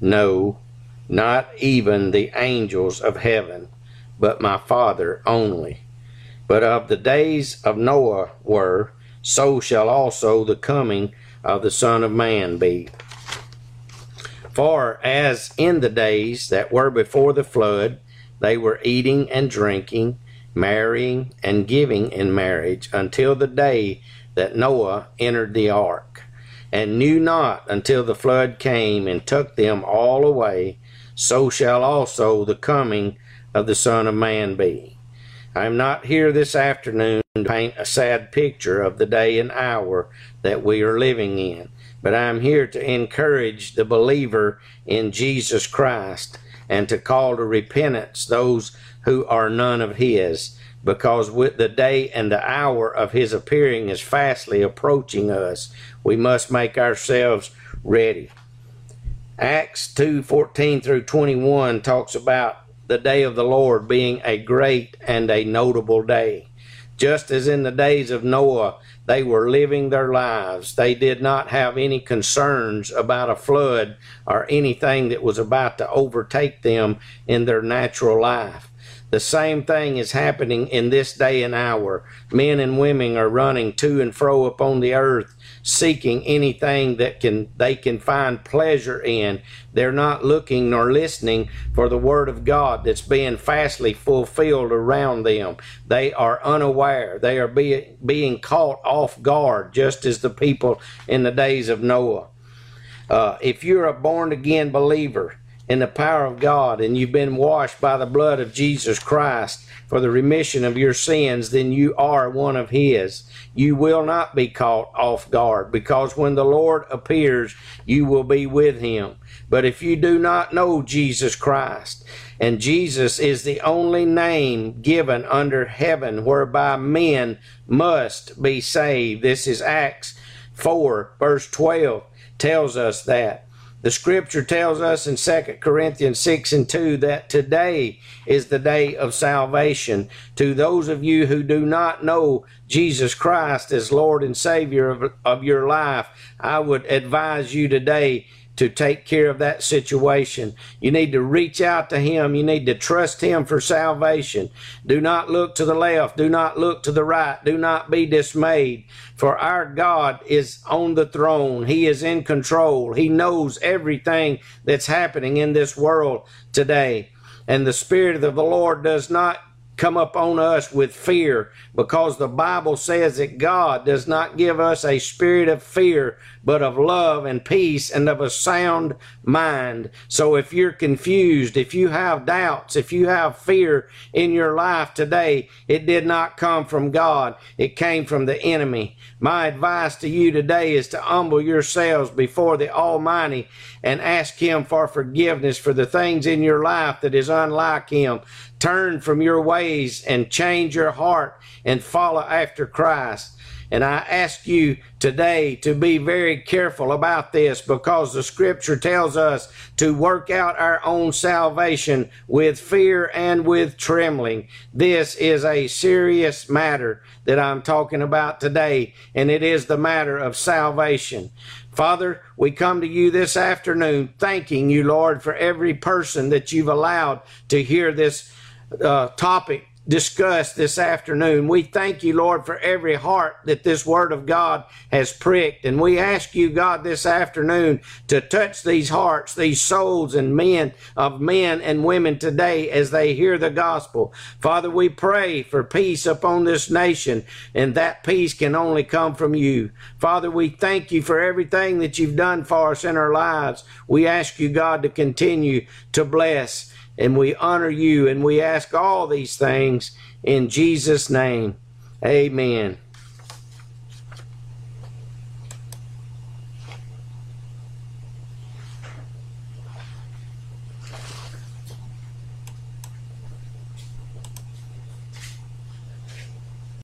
no, not even the angels of heaven, but my Father only. But of the days of Noah were, so shall also the coming of the Son of Man be. For as in the days that were before the flood, they were eating and drinking, marrying and giving in marriage, until the day that Noah entered the ark, and knew not until the flood came and took them all away, so shall also the coming of the Son of Man be. I am not here this afternoon to paint a sad picture of the day and hour that we are living in, but I am here to encourage the believer in Jesus Christ and to call to repentance those who are none of his, because with the day and the hour of his appearing is fastly approaching us, we must make ourselves ready. Acts 2 14 through 21 talks about the day of the Lord being a great and a notable day. Just as in the days of Noah, they were living their lives. They did not have any concerns about a flood or anything that was about to overtake them in their natural life. The same thing is happening in this day and hour. Men and women are running to and fro upon the earth seeking anything that can they can find pleasure in. They're not looking nor listening for the word of God that's being fastly fulfilled around them. They are unaware. They are being being caught off guard, just as the people in the days of Noah. Uh, if you're a born again believer in the power of God and you've been washed by the blood of Jesus Christ for the remission of your sins, then you are one of His you will not be caught off guard because when the Lord appears, you will be with him. But if you do not know Jesus Christ, and Jesus is the only name given under heaven whereby men must be saved. This is Acts 4, verse 12, tells us that. The scripture tells us in 2 Corinthians 6 and 2 that today is the day of salvation. To those of you who do not know Jesus Christ as Lord and Savior of, of your life, I would advise you today to take care of that situation. You need to reach out to Him. You need to trust Him for salvation. Do not look to the left. Do not look to the right. Do not be dismayed. For our God is on the throne. He is in control. He knows everything that's happening in this world today. And the Spirit of the Lord does not come upon us with fear because the Bible says that God does not give us a spirit of fear, but of love and peace and of a sound mind. So if you're confused, if you have doubts, if you have fear in your life today, it did not come from God. It came from the enemy. My advice to you today is to humble yourselves before the Almighty and ask Him for forgiveness for the things in your life that is unlike Him. Turn from your and change your heart and follow after Christ. And I ask you today to be very careful about this because the scripture tells us to work out our own salvation with fear and with trembling. This is a serious matter that I'm talking about today, and it is the matter of salvation. Father, we come to you this afternoon thanking you, Lord, for every person that you've allowed to hear this uh, topic discussed this afternoon. We thank you, Lord, for every heart that this Word of God has pricked. And we ask you, God, this afternoon to touch these hearts, these souls and men of men and women today as they hear the gospel. Father, we pray for peace upon this nation, and that peace can only come from you. Father, we thank you for everything that you've done for us in our lives. We ask you, God, to continue to bless and we honor you and we ask all these things in Jesus' name. Amen.